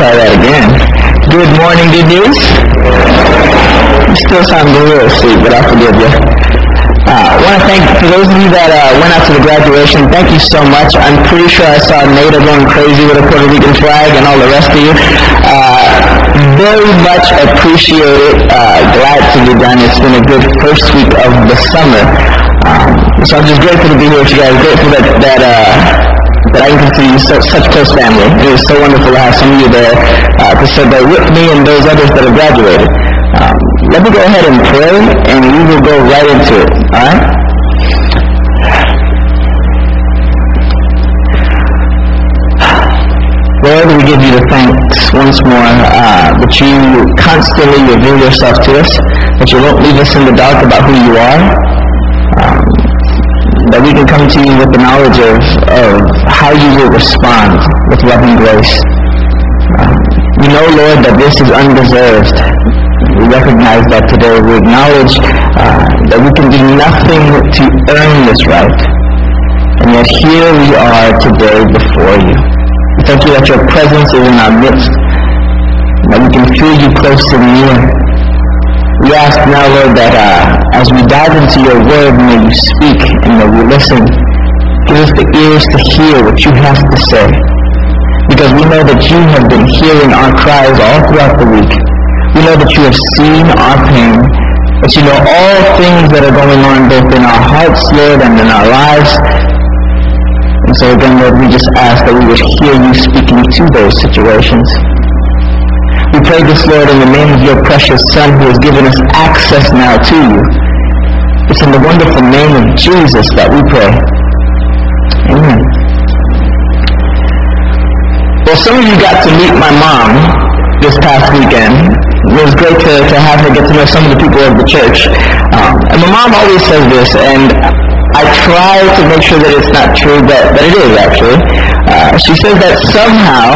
try that again. Good morning, good news. You still sound a little asleep, but I'll forgive you. Uh, I want to thank, for those of you that uh, went out to the graduation, thank you so much. I'm pretty sure I saw Nada going crazy with a Puerto Rican flag and all the rest of you. Uh, very much appreciate it. Uh, glad to be done. It's been a good first week of the summer. Um, so I'm just grateful to be here with you guys. Grateful that, that uh, that I can consider you such, such close family. It is so wonderful to have some of you there uh, to celebrate with me and those others that have graduated. Um, let me go ahead and pray, and we will go right into it. All right? Lord, we give you the thanks once more uh, that you constantly reveal yourself to us, that you won't leave us in the dark about who you are, um, that we can come to you with the knowledge of, of how you will respond with love and grace. Um, we know, Lord, that this is undeserved. We recognize that today. We acknowledge uh, that we can do nothing to earn this right. And yet here we are today before you. We thank you that your presence is in our midst, that we can feel you close and near. We ask now, Lord, that uh, as we dive into your word, may you speak and may we listen. Give us the ears to hear what you have to say. Because we know that you have been hearing our cries all throughout the week. We know that you have seen our pain, that you know all things that are going on both in our hearts, Lord, and in our lives. And so again, Lord, we just ask that we would hear you speaking to those situations. Pray this, Lord, in the name of your precious Son who has given us access now to you. It's in the wonderful name of Jesus that we pray. Amen. Well, some of you got to meet my mom this past weekend. It was great to, to have her get to know some of the people of the church. Um, and my mom always says this, and I try to make sure that it's not true, but, but it is actually. Uh, she says that somehow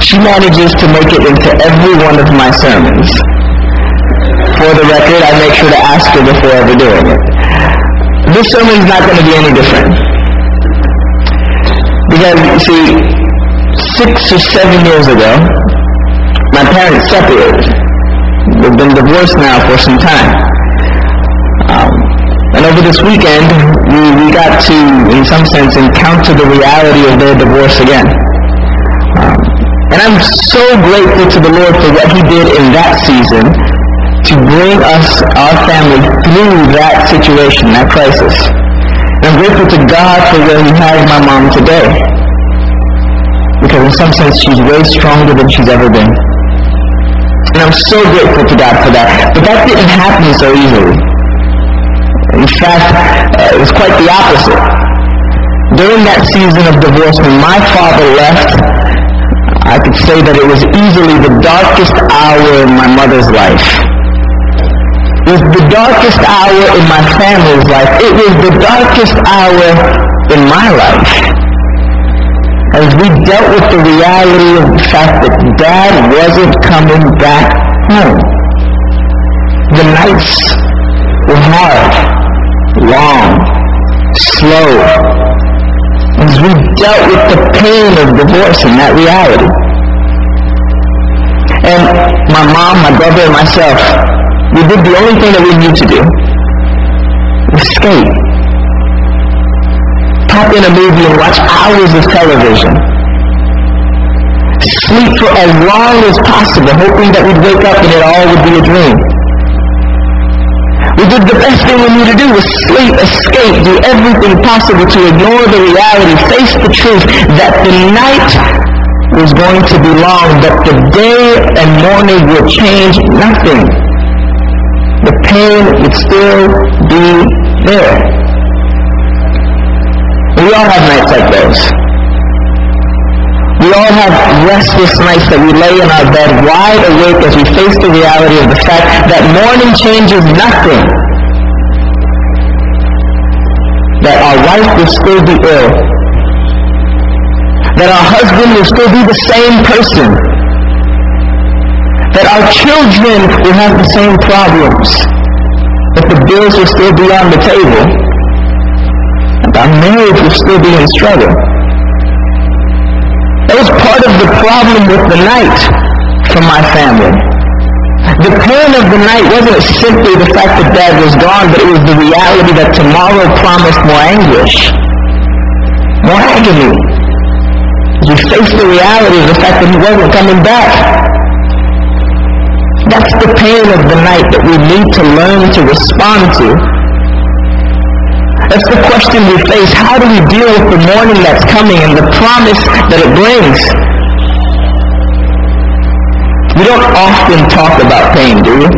she manages to make it into every one of my sermons. For the record, I make sure to ask her before ever doing it. This sermon is not going to be any different. Because, you see, six or seven years ago, my parents separated. They've been divorced now for some time. Um, and over this weekend, we, we got to, in some sense, encounter the reality of their divorce again. Um, and I'm so grateful to the Lord for what He did in that season to bring us, our family, through that situation, that crisis. And I'm grateful to God for where He has my mom today. Because in some sense, she's way stronger than she's ever been. And I'm so grateful to God for that. But that didn't happen so easily. In fact, uh, it was quite the opposite. During that season of divorce, when my father left, I could say that it was easily the darkest hour in my mother's life. It was the darkest hour in my family's life. It was the darkest hour in my life. As we dealt with the reality of the fact that dad wasn't coming back home. The nights were hard, long, slow. As we dealt with the pain of divorce and that reality. And my mom, my brother, and myself, we did the only thing that we knew to do. Escape. Pop in a movie and watch hours of television. Sleep for as long as possible, hoping that we'd wake up and it all would be a dream. We did the best thing we knew to do was sleep, escape, do everything possible to ignore the reality, face the truth that the night was going to be long, that the day and morning would change nothing. The pain would still be there. We all have nights like those. We all have restless nights that we lay in our bed wide awake as we face the reality of the fact that morning changes nothing. That our wife will still be ill. That our husband will still be the same person. That our children will have the same problems. That the bills will still be on the table. And our marriage will still be in struggle. Was part of the problem with the night for my family. The pain of the night wasn't simply the fact that dad was gone, but it was the reality that tomorrow promised more anguish, more agony. We faced the reality of the fact that he wasn't coming back. That's the pain of the night that we need to learn to respond to. That's the question we face. How do we deal with the morning that's coming and the promise that it brings? We don't often talk about pain, do we?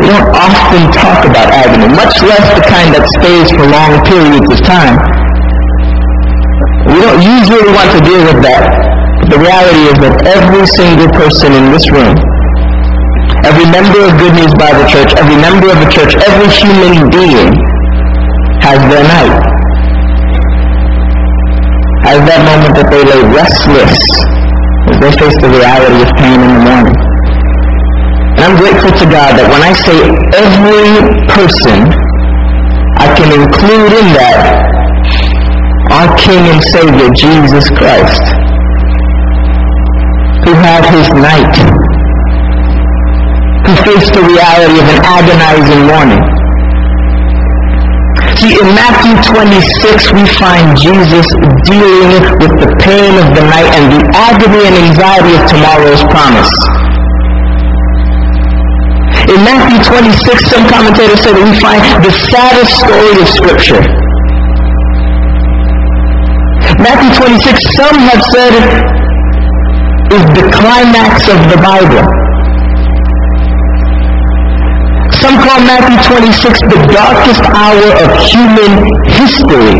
We don't often talk about agony, much less the kind that stays for long periods of time. We don't usually want to deal with that. The reality is that every single person in this room, every member of Good News Bible Church, every member of the church, every human being has their night. Has that moment that they lay restless as they face the reality of pain in the morning. And I'm grateful to God that when I say every person, I can include in that our King and Savior, Jesus Christ, who had his night, who faced the reality of an agonizing morning. See, in Matthew 26, we find Jesus dealing with the pain of the night and the agony and anxiety of tomorrow's promise. In Matthew 26, some commentators say that we find the saddest story of Scripture. Matthew 26, some have said, is the climax of the Bible. Some call Matthew 26 the darkest hour of human history.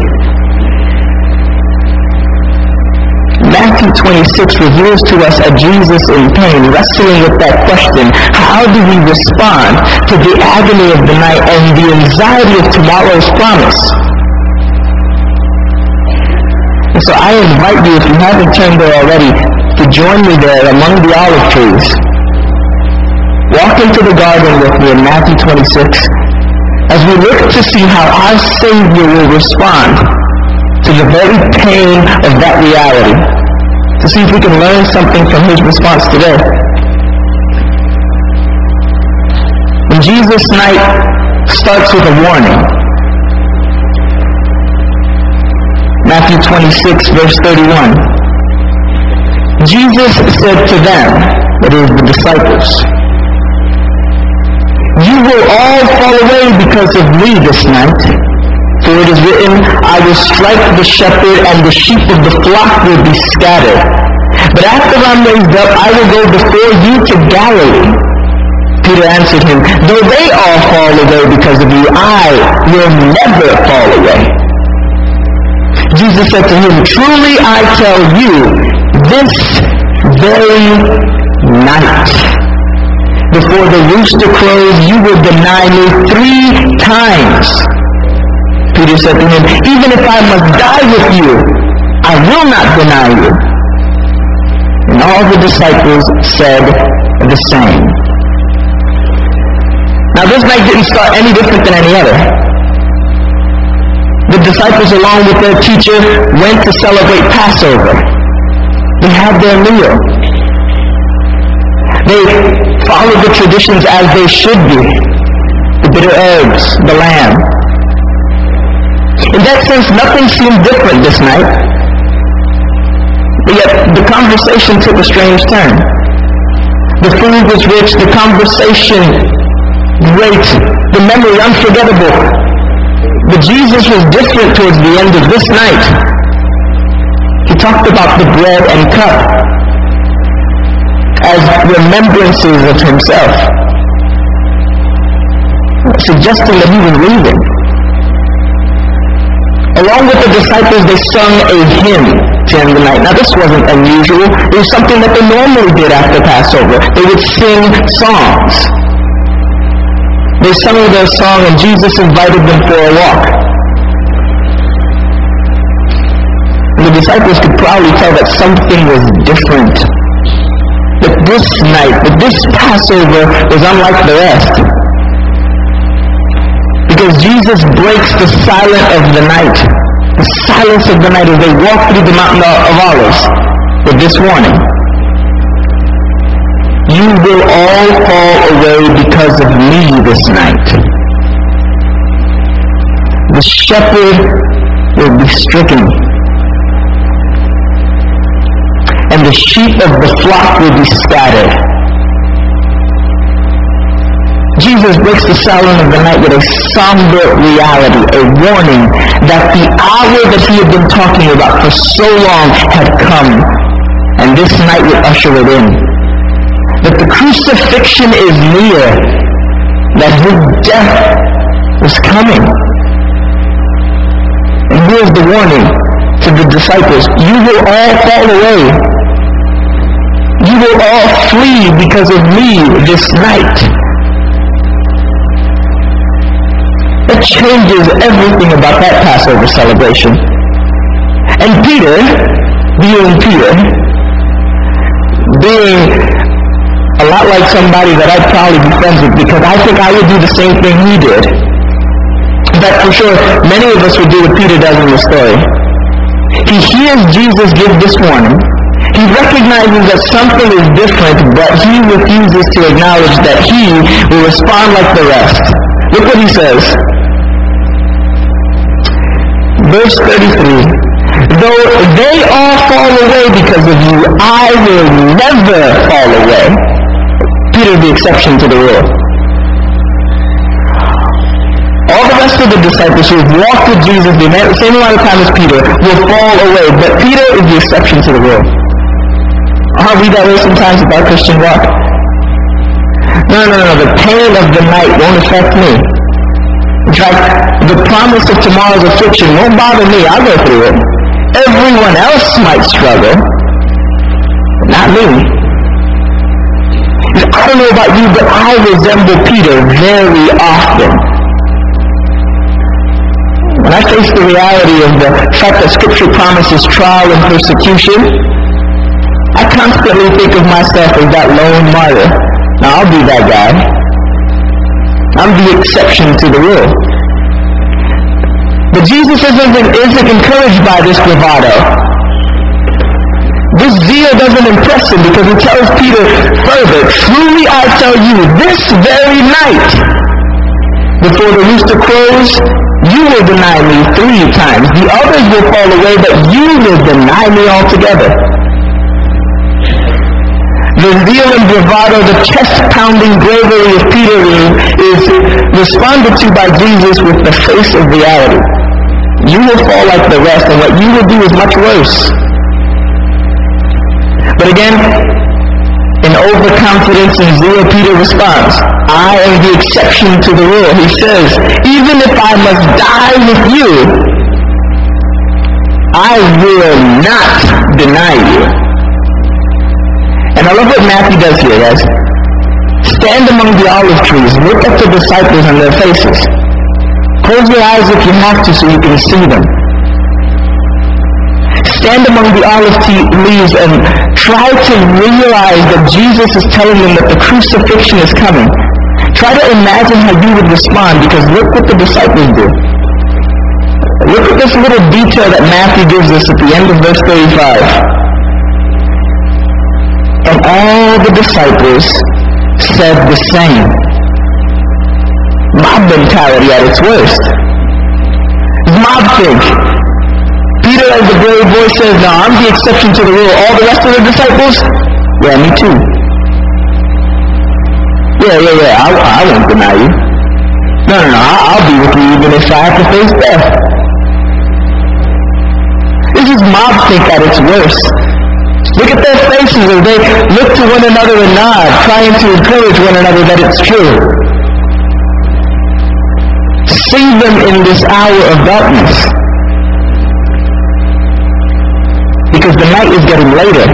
Matthew 26 reveals to us a Jesus in pain, wrestling with that question, how do we respond to the agony of the night and the anxiety of tomorrow's promise? And so I invite you, if you haven't turned there already, to join me there among the olive trees. Walk into the garden with me in Matthew 26 as we look to see how our Savior will respond to the very pain of that reality. To see if we can learn something from his response today. And Jesus' night starts with a warning. Matthew 26, verse 31. Jesus said to them, that is, the disciples, You will all fall away because of me this night. For it is written, I will strike the shepherd, and the sheep of the flock will be scattered. But after I'm raised up, I will go before you to Galilee. Peter answered him, Though they all fall away because of you, I will never fall away. Jesus said to him, Truly I tell you, this very night, before the rooster crows, you will deny me three times. Peter said to him, Even if I must die with you, I will not deny you. And all the disciples said the same. Now this night didn't start any different than any other. The disciples, along with their teacher, went to celebrate Passover. They had their meal. They followed the traditions as they should be. The bitter herbs, the lamb. In that sense, nothing seemed different this night. But yet, the conversation took a strange turn. The food was rich, the conversation great, the memory unforgettable. But Jesus was different towards the end of this night. He talked about the bread and cup as remembrances of himself, suggesting that he was leaving. Along with the disciples, they sung a hymn end the night. Now, this wasn't unusual. It was something that they normally did after Passover. They would sing songs. They sung their song, and Jesus invited them for a walk. And the disciples could probably tell that something was different. This night, that this Passover is unlike the rest. Because Jesus breaks the silence of the night the silence of the night as they walk through the mountain of olives with this warning. You will all fall away because of me this night. The shepherd will be stricken. And the sheep of the flock will be scattered. Jesus breaks the silence of the night with a somber reality, a warning that the hour that he had been talking about for so long had come, and this night would usher it in. That the crucifixion is near, that his death was coming. And here's the warning to the disciples, you will all fall away. Will all flee because of me this night. That changes everything about that Passover celebration. And Peter, being Peter, being a lot like somebody that I'd probably be friends with because I think I would do the same thing he did. Fact, I'm sure many of us would do what Peter does in the story. He hears Jesus give this warning. He recognizes that something is different, but he refuses to acknowledge that he will respond like the rest. Look what he says. Verse 33. Though they all fall away because of you, I will never fall away. Peter is the exception to the rule. All the rest of the disciples who have walked with Jesus the same amount of time as Peter will fall away, but Peter is the exception to the rule. Aren't we that way sometimes with Christian walk? No, no, no, the pain of the night won't affect me. In fact, the promise of tomorrow's affliction won't bother me. I'll go through it. Everyone else might struggle, but not me. I don't know about you, but I resemble Peter very often. When I face the reality of the fact that Scripture promises trial and persecution, I constantly think of myself as that lone martyr. Now, I'll be that guy. I'm the exception to the rule. But Jesus isn't, isn't encouraged by this bravado. This zeal doesn't impress him because he tells Peter further, Truly I tell you, this very night, before the rooster crows, you will deny me three times. The others will fall away, but you will deny me altogether. The zeal and bravado, the chest-pounding bravery of Peter is responded to by Jesus with the face of reality. You will fall like the rest, and what you will do is much worse. But again, in overconfidence and zeal, Peter responds, I am the exception to the rule. He says, even if I must die with you, I will not deny you. And I love what Matthew does here, guys. Stand among the olive trees. Look at the disciples and their faces. Close your eyes if you have to so you can see them. Stand among the olive leaves and try to realize that Jesus is telling them that the crucifixion is coming. Try to imagine how you would respond because look what the disciples do. Look at this little detail that Matthew gives us at the end of verse 35 and all the disciples said the same. Mob mentality at its worst. Mob think. Peter as the brave boy says, no, I'm the exception to the rule. All the rest of the disciples, yeah, me too. Yeah, yeah, yeah, I, I won't deny you. No, no, no, I'll, be with you even if I have to face death. This is mob think at its worst. Look at their faces as they look to one another and nod, trying to encourage one another that it's true. See them in this hour of darkness. Because the night is getting later.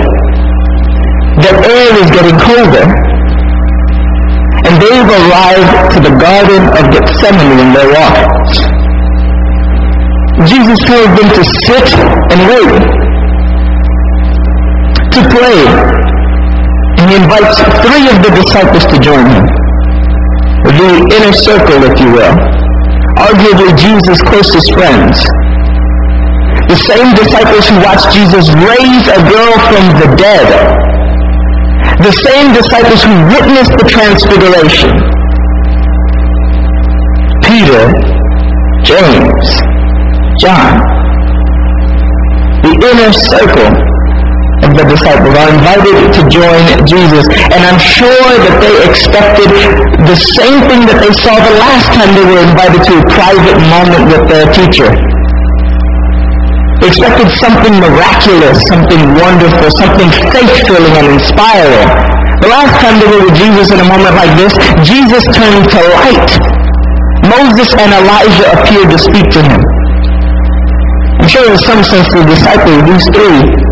The air is getting colder. And they've arrived to the Garden of Gethsemane in their walk. Jesus told them to sit and wait to pray. And he invites three of the disciples to join him. The inner circle, if you will. Arguably Jesus' closest friends. The same disciples who watched Jesus raise a girl from the dead. The same disciples who witnessed the transfiguration. Peter, James, John. The inner circle the disciples are invited to join Jesus. And I'm sure that they expected the same thing that they saw the last time they were invited to a private moment with their teacher. They expected something miraculous, something wonderful, something faith-filling and inspiring. The last time they were with Jesus in a moment like this, Jesus turned to light. Moses and Elijah appeared to speak to him. I'm sure in some sense the disciples, these three,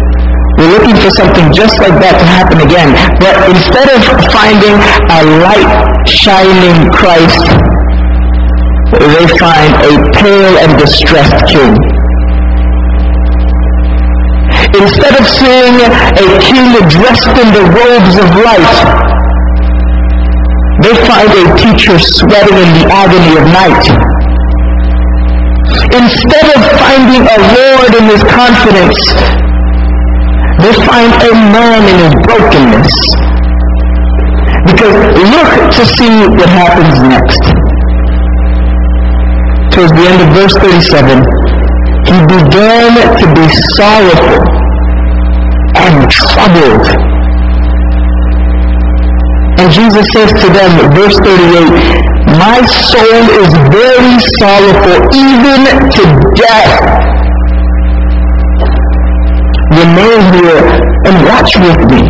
we're looking for something just like that to happen again. But instead of finding a light shining Christ, they find a pale and distressed king. Instead of seeing a king dressed in the robes of light, they find a teacher sweating in the agony of night. Instead of finding a Lord in his confidence, they find a man in his brokenness. Because look to see what happens next. Towards the end of verse 37, he began to be sorrowful and troubled. And Jesus says to them, verse 38, My soul is very sorrowful, even to death remain here and watch with me.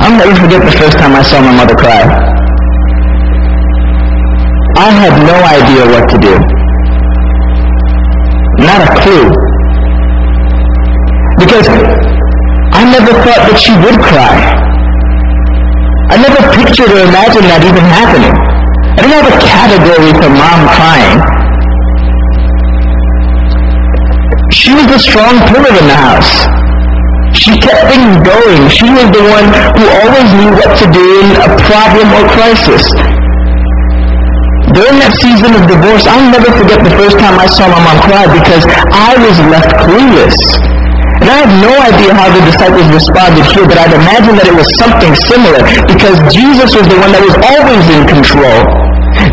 I'll never forget the first time I saw my mother cry. I had no idea what to do. Not a clue. Because I never thought that she would cry. I never pictured or imagined that even happening. I didn't have a category for mom crying. She was the strong pillar in the house. She kept things going. She was the one who always knew what to do in a problem or crisis. During that season of divorce, I'll never forget the first time I saw my mom cry because I was left clueless. And I have no idea how the disciples responded here, but I'd imagine that it was something similar because Jesus was the one that was always in control.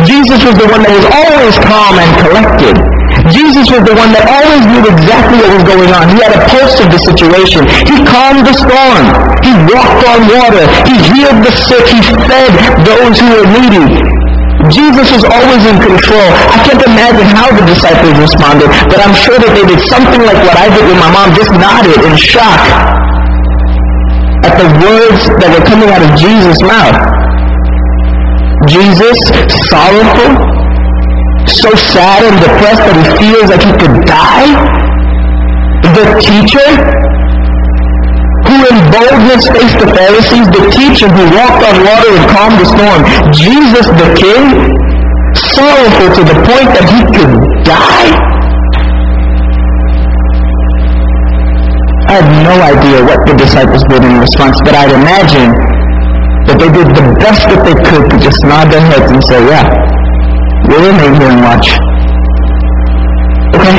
Jesus was the one that was always calm and collected. Jesus was the one that always knew exactly what was going on. He had a pulse of the situation. He calmed the storm. He walked on water. He healed the sick. He fed those who were needy. Jesus was always in control. I can't imagine how the disciples responded, but I'm sure that they did something like what I did with my mom, just nodded in shock at the words that were coming out of Jesus' mouth. Jesus, sorrowful, so sad and depressed that he feels like he could die? The teacher who in boldness faced the Pharisees, the teacher who walked on water and calmed the storm, Jesus the King, sorrowful to the point that he could die? I have no idea what the disciples did in response, but I'd imagine that they did the best that they could to just nod their heads and say, yeah, We'll remain here and watch. Okay?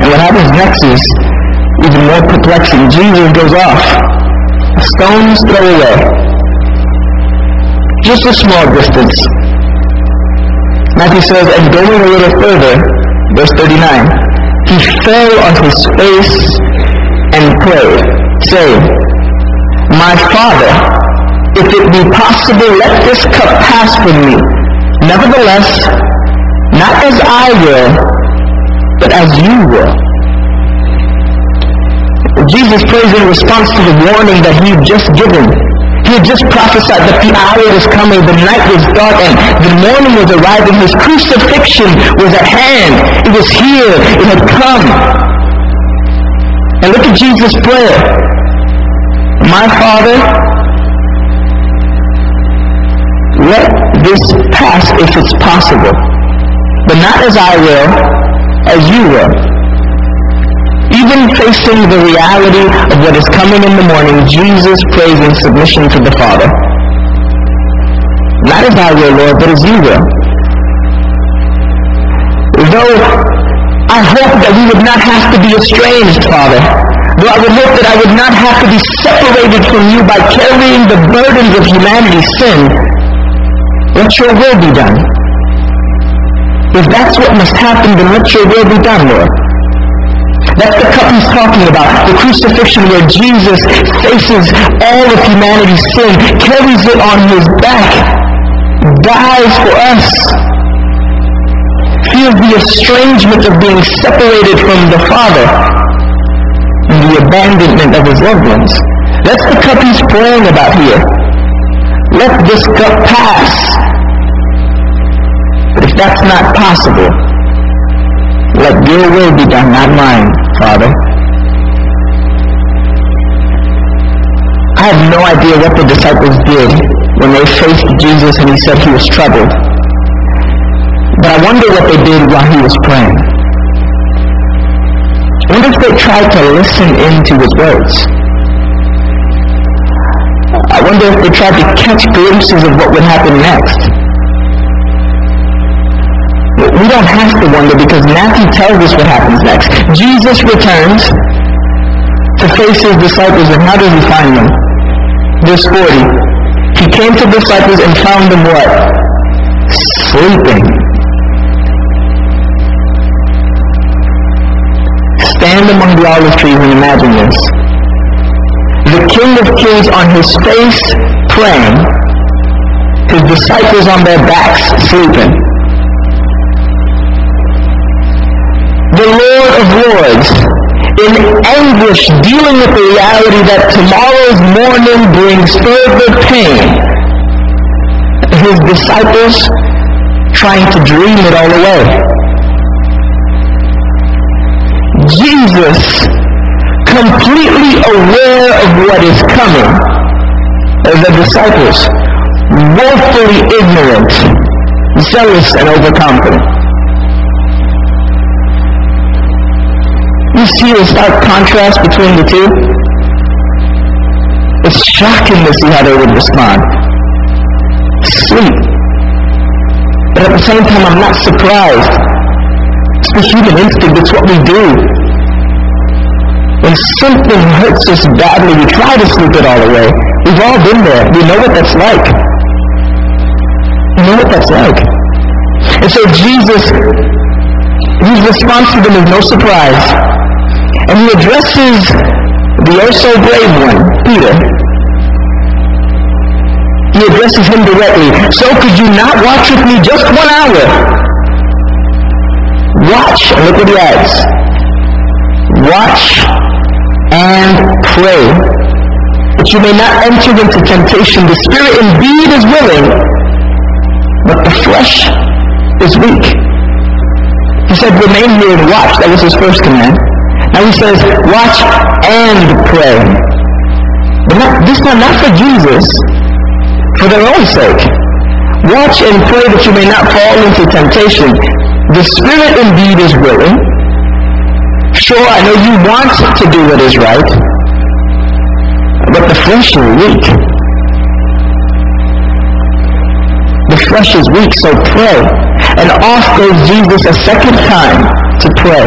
And what happens next is even more perplexing. Jesus goes off. A stone's throw away. Just a small distance. Matthew says, and going a little further, verse 39, he fell on his face and prayed, saying, My Father, if it be possible, let this cup pass from me. Nevertheless, not as I will, but as you will. Jesus prays in response to the warning that he had just given. He had just prophesied that the hour was coming, the night was dark, and the morning was arriving. His crucifixion was at hand. It was here. It had come. And look at Jesus' prayer. My Father, let this pass if it's possible. But not as I will, as you will. Even facing the reality of what is coming in the morning, Jesus prays in submission to the Father. Not as I will, Lord, but as you will. though I hope that we would not have to be estranged, Father. Though I would hope that I would not have to be separated from you by carrying the burdens of humanity's sin, let your will be done. If that's what must happen, then let your will be done, Lord. That's the cup he's talking about. The crucifixion where Jesus faces all of humanity's sin, carries it on his back, dies for us, feels the estrangement of being separated from the Father and the abandonment of his loved ones. That's the cup he's praying about here. Let this cup pass. But if that's not possible, let your will be done, not mine, Father. I have no idea what the disciples did when they faced Jesus and he said he was troubled. But I wonder what they did while he was praying. I wonder if they tried to listen into his words. I wonder if they tried to catch glimpses of what would happen next. We don't have to wonder because Matthew tells us what happens next. Jesus returns to face his disciples and how does he find them? Verse 40. He came to the disciples and found them what? Sleeping. Stand among the olive trees and imagine this. The King of Kings on his face praying, his disciples on their backs sleeping. The Lord of Lords in anguish dealing with the reality that tomorrow's morning brings further pain. His disciples trying to dream it all away. Jesus, completely aware of what is coming, the disciples, woefully ignorant, zealous, and overconfident. You see the stark contrast between the two? It's shocking to see how they would respond. Sleep. But at the same time, I'm not surprised. It's the human instinct. It's what we do. When something hurts us badly, we try to sleep it all away. We've all been there. We know what that's like. We know what that's like. And so Jesus, his response to them is no surprise. And he addresses the oh so brave one, Peter. He addresses him directly. So could you not watch with me just one hour? Watch, and look what he adds. Watch and pray, that you may not enter into temptation. The spirit indeed is willing, but the flesh is weak. He said, remain here and watch. That was his first command. Now he says, watch and pray. But not, this time not for Jesus, for their own sake. Watch and pray that you may not fall into temptation. The spirit indeed is willing. Sure, I know you want to do what is right, but the flesh is weak. The flesh is weak, so pray. And off goes Jesus a second time to pray.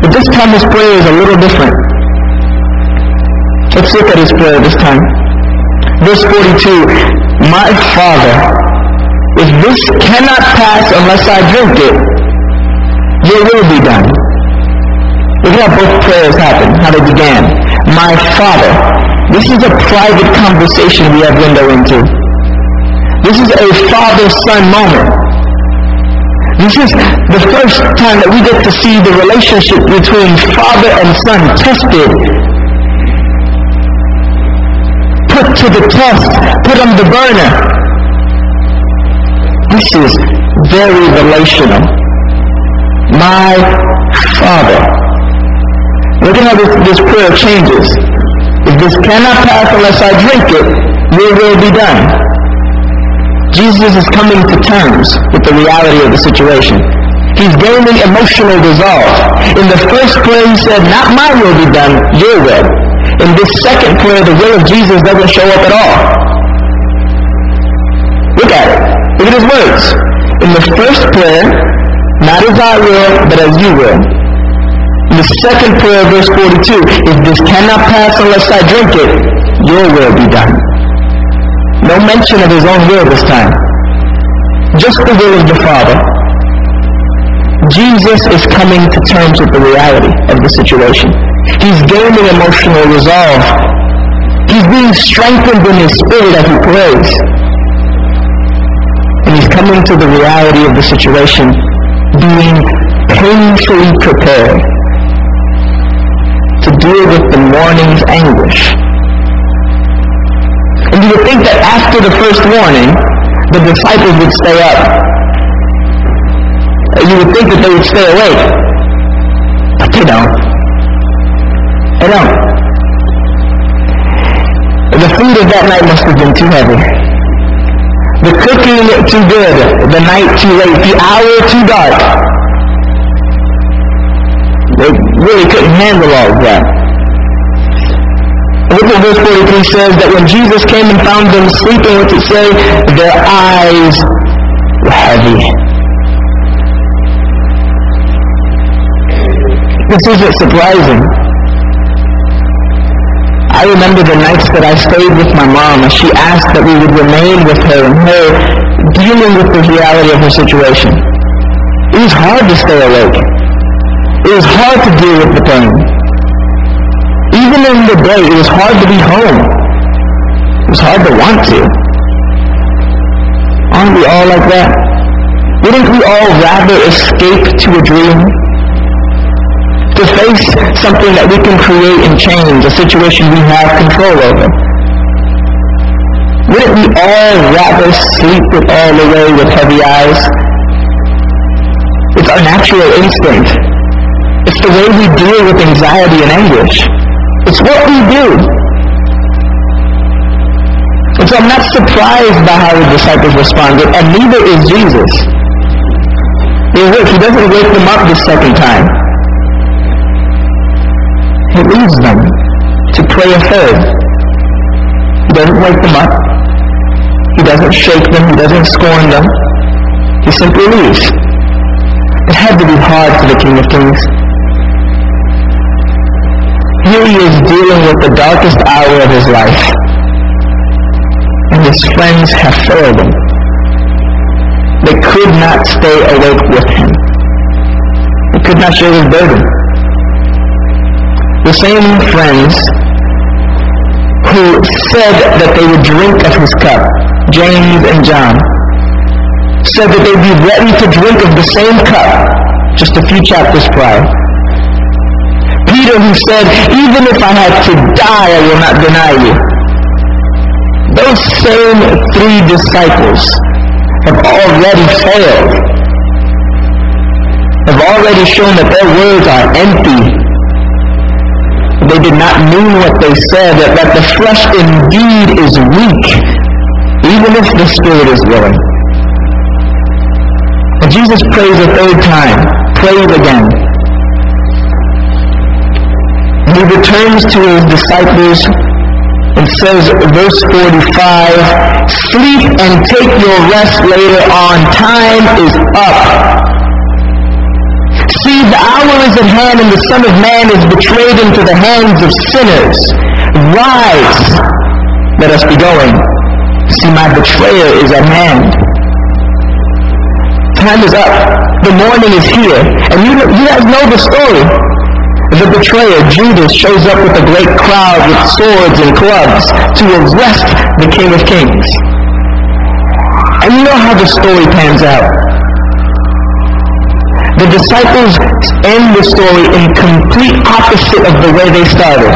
But this time his prayer is a little different. Let's look at his prayer this time. Verse 42, My Father, if this cannot pass unless I drink it, your will be done. How both prayers happen, how they began. My Father. This is a private conversation we have window into. This is a father-son moment. This is the first time that we get to see the relationship between father and son tested. Put to the test. Put on the burner. This is very relational. My father. Look at how this, this prayer changes. If this cannot pass unless I drink it, your will be done. Jesus is coming to terms with the reality of the situation. He's gaining emotional resolve. In the first prayer, he said, not my will be done, your will. In this second prayer, the will of Jesus doesn't show up at all. Look at it. Look at his words. In the first prayer, Not as I will, but as you will. The second prayer, verse 42, if this cannot pass unless I drink it, your will be done. No mention of his own will this time. Just the will of the Father. Jesus is coming to terms with the reality of the situation. He's gaining emotional resolve. He's being strengthened in his spirit as he prays. And he's coming to the reality of the situation, being painfully prepared deal with the morning's anguish. And you would think that after the first warning, the disciples would stay up you would think that they would stay awake. But they don't. They don't. The food of that night must have been too heavy. The cooking too good. The night too late. The hour too dark. They really couldn't handle all of that. Look what verse 43 says, that when Jesus came and found them sleeping, what's it say? Their eyes were heavy. This isn't surprising. I remember the nights that I stayed with my mom and she asked that we would remain with her and her dealing with the reality of her situation. It was hard to stay awake. It was hard to deal with the pain. Even in the day, it was hard to be home. It was hard to want to. Aren't we all like that? Wouldn't we all rather escape to a dream to face something that we can create and change, a situation we have control over. Wouldn't we all rather sleep it all away with heavy eyes? It's our natural instinct. It's the way we deal with anxiety and anguish. It's what we do. And so I'm not surprised by how the disciples responded, and neither is Jesus. He doesn't wake them up the second time. He leaves them to pray a third. He doesn't wake them up. He doesn't shake them. He doesn't scorn them. He simply leaves. It had to be hard for the King of Kings. Here he is dealing with the darkest hour of his life. And his friends have failed him. They could not stay awake with him. They could not share his burden the same friends who said that they would drink of his cup, James and John, said that they'd be ready to drink of the same cup just a few chapters prior. Peter who said, even if I had to die, I will not deny you. Those same three disciples have already failed, have already shown that their words are empty they did not mean what they said, that, that the flesh indeed is weak, even if the spirit is willing. And Jesus prays a third time, prays again. He returns to his disciples and says, verse 45, Sleep and take your rest later on. Time is up. See, the hour is at hand and the Son of Man is betrayed into the hands of sinners. Rise, let us be going. See, my betrayer is at hand. Time is up. The morning is here. And you, you guys know the story. The betrayer, Judas, shows up with a great crowd with swords and clubs to arrest the King of Kings. And you know how the story pans out. The disciples end the story in complete opposite of the way they started.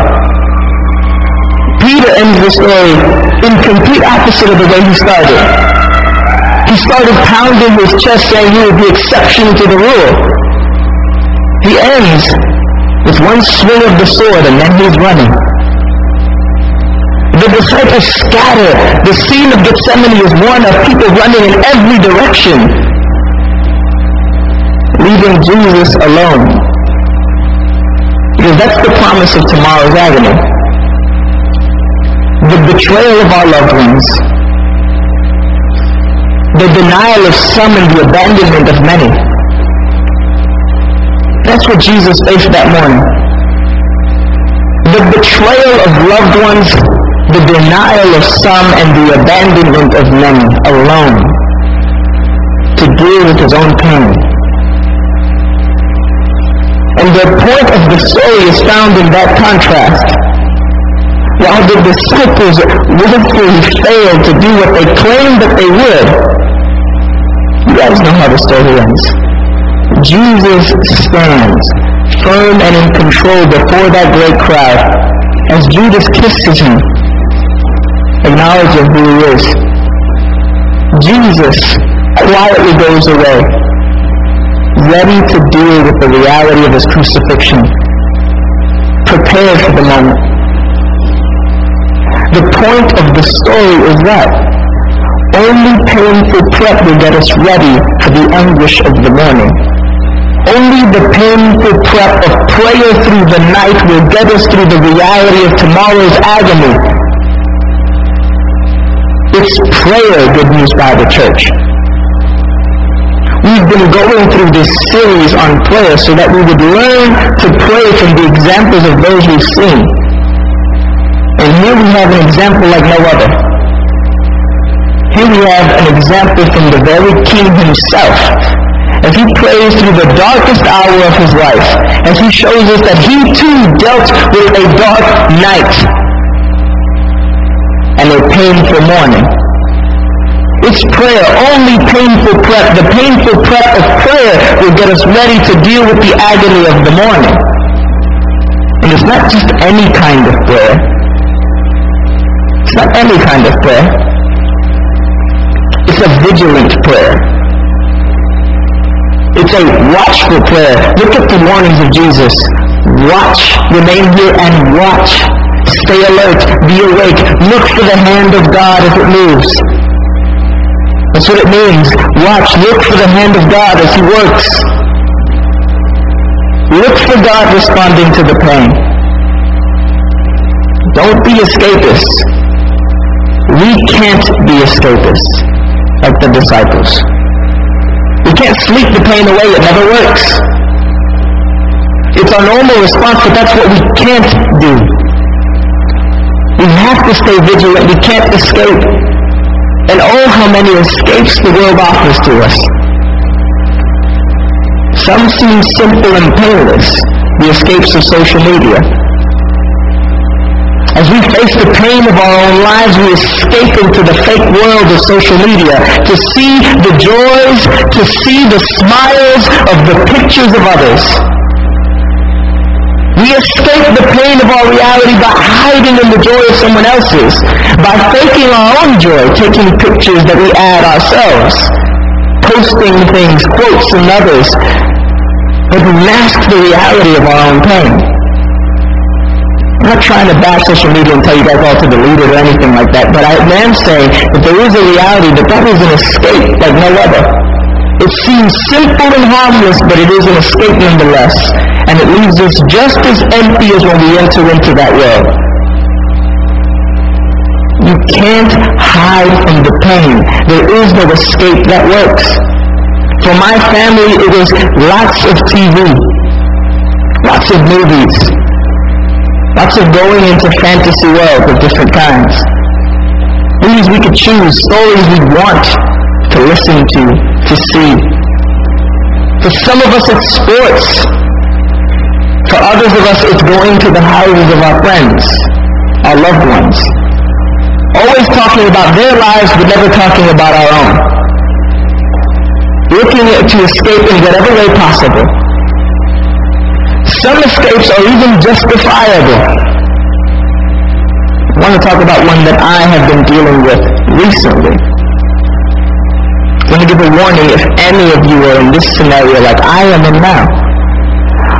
Peter ends the story in complete opposite of the way he started. He started pounding his chest saying he would be exception to the rule. He ends with one swing of the sword and then he's running. The disciples scatter. The scene of Gethsemane is one of people running in every direction leaving Jesus alone. Because that's the promise of tomorrow's agony. The betrayal of our loved ones. The denial of some and the abandonment of many. That's what Jesus faced that morning. The betrayal of loved ones, the denial of some, and the abandonment of many alone to deal with his own pain. And the point of the story is found in that contrast. While the disciples willfully failed to do what they claimed that they would, you guys know how the story ends. Jesus stands firm and in control before that great crowd as Judas kisses him, acknowledging who he is. Jesus quietly goes away, ready to deal with the reality of his crucifixion, prepared for the moment. The point of the story is that only painful prep will get us ready for the anguish of the morning. Only the painful prep of prayer through the night will get us through the reality of tomorrow's agony. It's prayer, Good News Bible Church. We've been going through this series on prayer so that we would learn to pray from the examples of those we've seen. And here we have an example like no other. Here we have an example from the very king himself. As he prays through the darkest hour of his life, as he shows us that he too dealt with a dark night and a painful morning. It's prayer, only painful prep. The painful prep of prayer will get us ready to deal with the agony of the morning. And it's not just any kind of prayer. It's not any kind of prayer. It's a vigilant prayer. It's a watchful prayer. Look at the warnings of Jesus. Watch, remain here and watch. Stay alert, be awake, look for the hand of God as it moves. That's what it means. Watch, look for the hand of God as He works. Look for God responding to the pain. Don't be escapists. We can't be escapists like the disciples. Can't sleep the pain away. It never works. It's our normal response, but that's what we can't do. We have to stay vigilant. We can't escape. And oh, how many escapes the world offers to us. Some seem simple and painless, the escapes of social media. As we face the pain of our own lives, we escape into the fake world of social media to see the joys, to see the smiles of the pictures of others. We escape the pain of our reality by hiding in the joy of someone else's, by faking our own joy, taking pictures that we add ourselves, posting things, quotes and others, but mask the reality of our own pain. I'm not trying to bash social media and tell you guys all to delete it or anything like that, but I am saying that there is a reality that that is an escape like no other. It seems simple and harmless, but it is an escape nonetheless. And it leaves us just as empty as when we enter into that world. You can't hide from the pain. There is no escape that works. For my family, it is lots of TV, lots of movies, lots of going into fantasy worlds of different kinds. Movies we could choose, stories we want to listen to, to see. For some of us, it's sports. For others of us, it's going to the houses of our friends, our loved ones. Always talking about their lives, but never talking about our own. Looking to escape in whatever way possible. Some escapes are even justifiable. I want to talk about one that I have been dealing with recently. I'm going to give a warning if any of you are in this scenario like I am in now.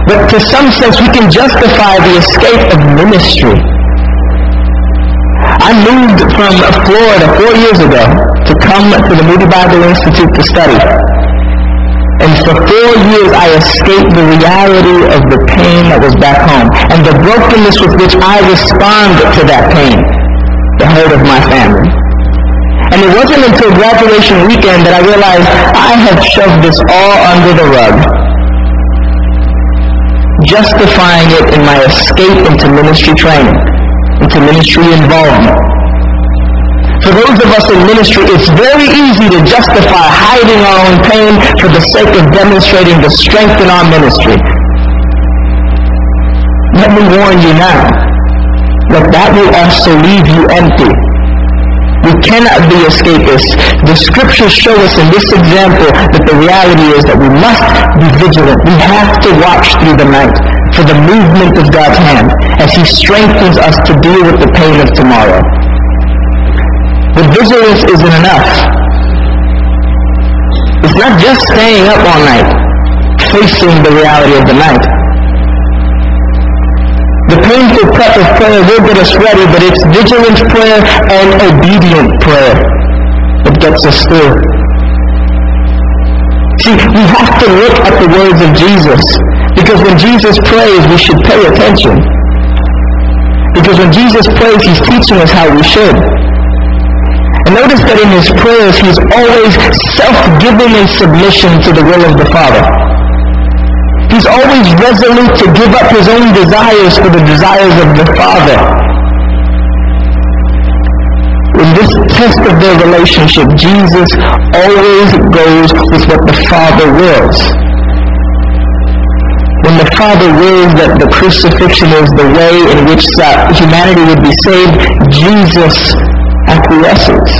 But to some sense, we can justify the escape of ministry. I moved from Florida four years ago to come to the Moody Bible Institute to study. And for four years, I escaped the reality of the pain that was back home and the brokenness with which I responded to that pain, the hurt of my family. And it wasn't until graduation weekend that I realized I had shoved this all under the rug. justifying it in my escape into ministry training, into ministry involvement. For those of us in ministry, it's very easy to justify hiding our own pain for the sake of demonstrating the strength in our ministry. Let me warn you now that that will also leave you empty. We cannot be escapists. The scriptures show us in this example that the reality is that we must be vigilant. We have to watch through the night for the movement of God's hand as He strengthens us to deal with the pain of tomorrow. But vigilance isn't enough. It's not just staying up all night, facing the reality of the night. The painful prep of prayer will get us ready, but it's vigilant prayer and obedient prayer that gets us through. See, we have to look at the words of Jesus, because when Jesus prays, we should pay attention. Because when Jesus prays, he's teaching us how we should. Notice that in his prayers, he's always self-giving in submission to the will of the Father. He's always resolute to give up his own desires for the desires of the Father. In this test of their relationship, Jesus always goes with what the Father wills. When the Father wills that the crucifixion is the way in which humanity would be saved, Jesus acquiesces.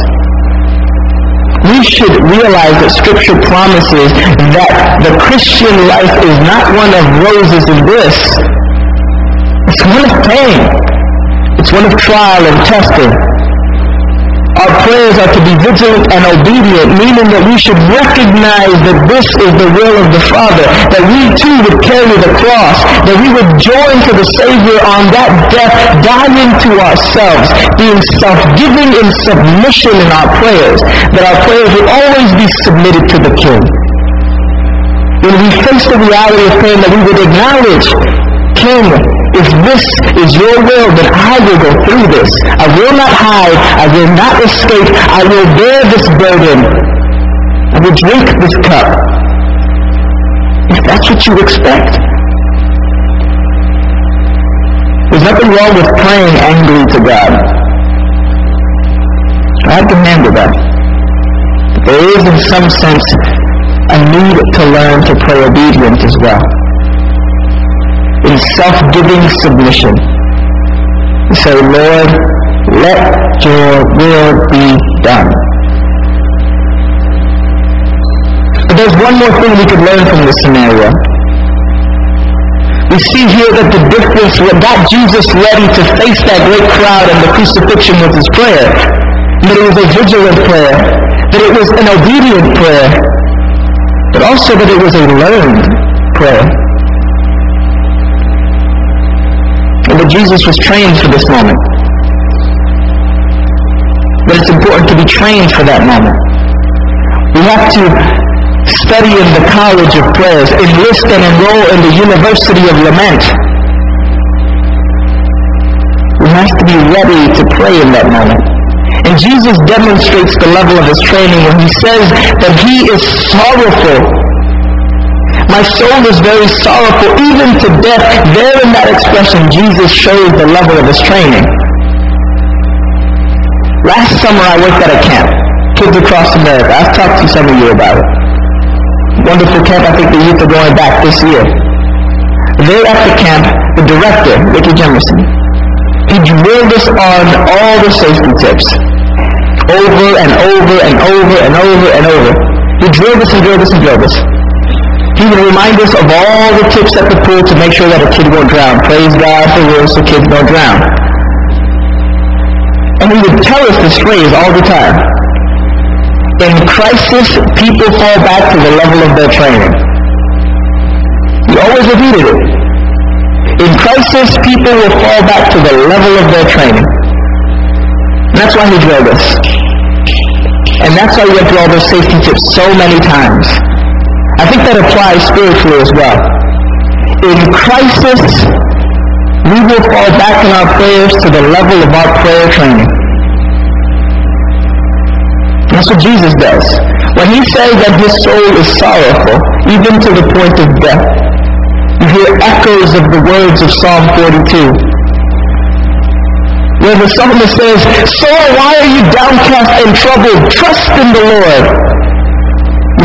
We should realize that Scripture promises that the Christian life is not one of roses and bliss. It's one of pain. It's one of trial and testing. Our prayers are to be vigilant and obedient, meaning that we should recognize that this is the will of the Father, that we too would carry the cross, that we would join to the Savior on that death, dying to ourselves, being self-giving in submission in our prayers, that our prayers will always be submitted to the King. When we face the reality of pain, that we would acknowledge, King, if this is your will, then I will go through this. I will not hide. I will not escape. I will bear this burden. I will drink this cup. If that's what you expect. There's nothing wrong with praying angry to God. I can handle that. There is, in some sense, a need to learn to pray obedient as well in self-giving submission. Say, Lord, let your will be done. But there's one more thing we could learn from this scenario. We see here that the difference what got Jesus ready to face that great crowd and the crucifixion was his prayer. That it was a vigilant prayer. That it was an obedient prayer. But also that it was a learned prayer. But Jesus was trained for this moment. But it's important to be trained for that moment. We have to study in the college of prayers, enlist and enroll in the university of lament. We have to be ready to pray in that moment. And Jesus demonstrates the level of his training when he says that he is sorrowful my soul is very sorrowful, even to death. There in that expression, Jesus shows the level of his training. Last summer I worked at a camp, Kids Across America. I've talked to some of you about it. Wonderful camp. I think the youth are going back this year. There at the camp, the director, Ricky Jemerson, he drilled us on all the safety tips. Over and over and over and over and over. He drilled us and drilled us and drilled us. He would remind us of all the tips at the pool to make sure that a kid won't drown. Praise God for rules so kids don't drown. And he would tell us this phrase all the time. In crisis, people fall back to the level of their training. He always repeated it. In crisis, people will fall back to the level of their training. That's why he drilled us. And that's why we through all those safety tips so many times. I think that applies spiritually as well. In crisis, we will fall back in our prayers to the level of our prayer training. That's what Jesus does. When he says that his soul is sorrowful, even to the point of death, You hear echoes of the words of Psalm 42. Where the psalmist says, Soul, why are you downcast and troubled? Trust in the Lord.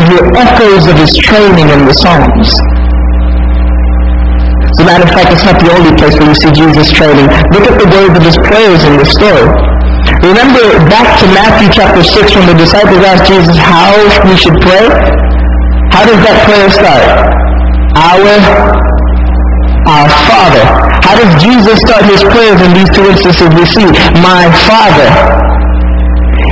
Hear echoes of his training in the Psalms. As a matter of fact, it's not the only place where you see Jesus training. Look at the words of his prayers in the story. Remember back to Matthew chapter 6 when the disciples asked Jesus how we should pray? How does that prayer start? Our, our Father. How does Jesus start his prayers in these two instances we see? My Father.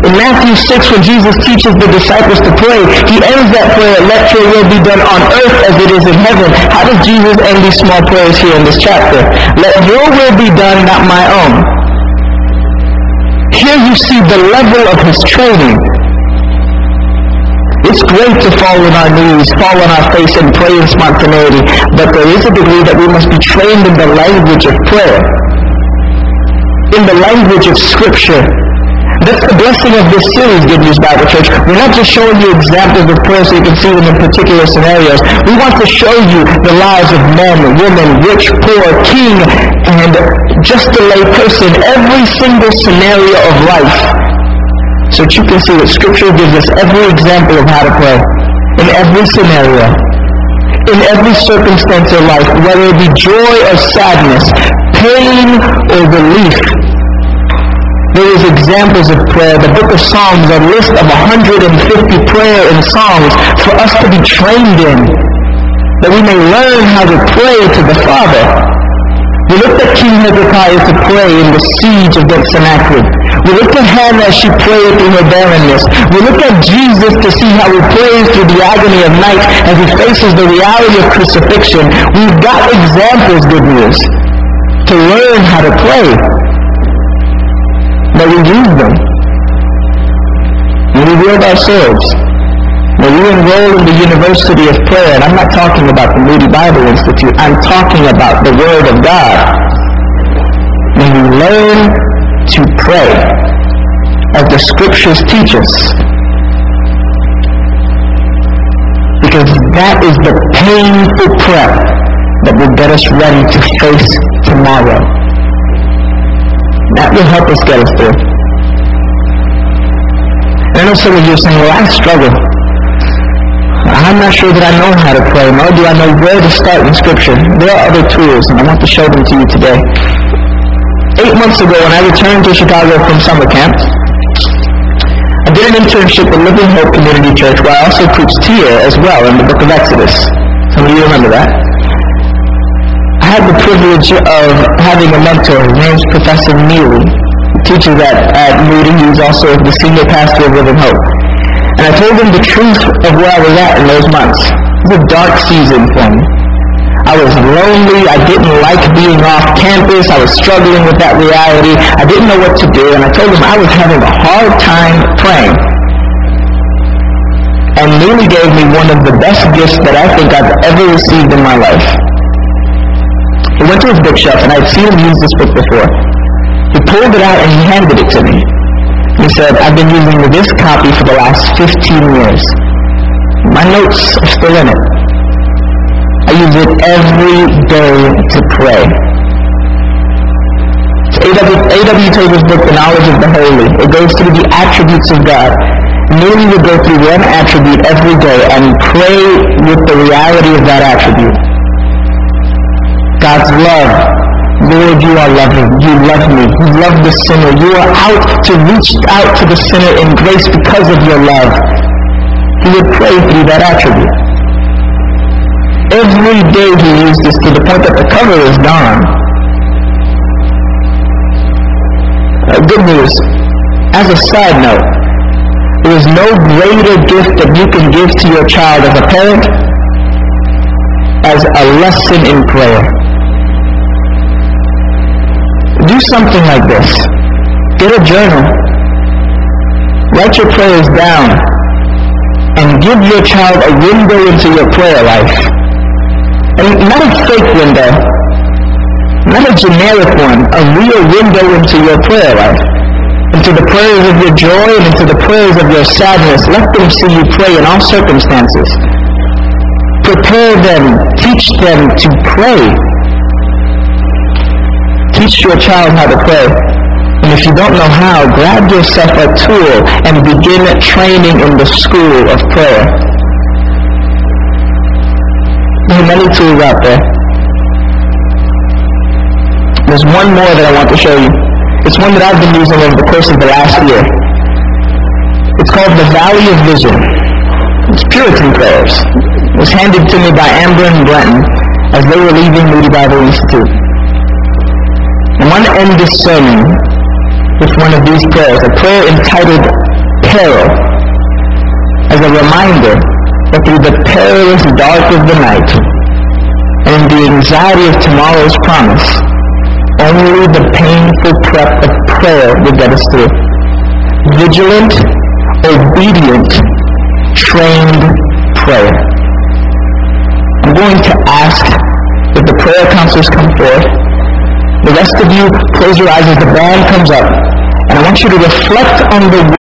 In Matthew 6, when Jesus teaches the disciples to pray, he ends that prayer, let your will be done on earth as it is in heaven. How does Jesus end these small prayers here in this chapter? Let your will be done, not my own. Here you see the level of his training. It's great to fall on our knees, fall on our face and pray in spontaneity, but there is a degree that we must be trained in the language of prayer, in the language of scripture, that's the blessing of this series, Good News Bible Church. We're not just showing you examples of prayer so you can see them in particular scenarios. We want to show you the lives of men, women, rich, poor, king, and just a lay person, every single scenario of life. So that you can see that Scripture gives us every example of how to pray. In every scenario. In every circumstance of life, whether it be joy or sadness, pain or relief, there is examples of prayer. The book of Psalms, a list of 150 prayer and songs for us to be trained in, that we may learn how to pray to the Father. We looked at King Hezekiah to pray in the siege against Sennacherib. We looked at Hannah as she prayed through her barrenness. We looked at Jesus to see how he prays through the agony of night as he faces the reality of crucifixion. We've got examples, good news, to learn how to pray that we use them. We revealed ourselves. When we enroll in the University of Prayer, and I'm not talking about the Moody Bible Institute, I'm talking about the Word of God. When we learn to pray as the Scriptures teach us, because that is the painful prep that will get us ready to face tomorrow. That will help us get us through. And I know some of you are saying, well, I struggle. I'm not sure that I know how to pray, nor do I know where to start in Scripture. There are other tools, and I want to show them to you today. Eight months ago, when I returned to Chicago from summer camp, I did an internship with Living Hope Community Church, where I also preached here as well in the book of Exodus. Some of you remember that had the privilege of having a mentor. His name's Professor Neely. He teaches at, at Moody. was also the senior pastor of Living Hope. And I told him the truth of where I was at in those months. It was a dark season for me. I was lonely. I didn't like being off campus. I was struggling with that reality. I didn't know what to do. And I told him I was having a hard time praying. And Neely gave me one of the best gifts that I think I've ever received in my life. He went to his bookshelf, and I'd seen him use this book before. He pulled it out and he handed it to me. He said, I've been using this copy for the last 15 years. My notes are still in it. I use it every day to pray. A.W. Tozer's book, The Knowledge of the Holy. It goes through the attributes of God. Neely would go through one attribute every day and pray with the reality of that attribute. God's love. Lord, you are loving. You love me. You love the sinner. You are out to reach out to the sinner in grace because of your love. He would pray through that attribute. Every day he used this to the point that the cover is gone. Uh, good news. As a side note, there is no greater gift that you can give to your child as a parent as a lesson in prayer do something like this. Get a journal. Write your prayers down. And give your child a window into your prayer life. And not a fake window. Not a generic one. A real window into your prayer life. Into the prayers of your joy and into the prayers of your sadness. Let them see you pray in all circumstances. Prepare prepare them, teach them to pray. Teach your child how to pray. And if you don't know how, grab yourself a tool and begin training in the school of prayer. There are many tools out there. There's one more that I want to show you. It's one that I've been using over the course of the last year. It's called the Valley of Vision. It's Puritan prayers. It was handed to me by Amber and Brenton as they were leaving Moody Bible Institute. I want to end this sermon with one of these prayers, a prayer entitled Peril, as a reminder that through the perilous dark of the night and the anxiety of tomorrow's promise, only the painful prep of prayer will get us through. Vigilant, obedient, trained prayer. I'm going to ask that the prayer counselors come forth. The rest of you, close your eyes as the band comes up. And I want you to reflect on the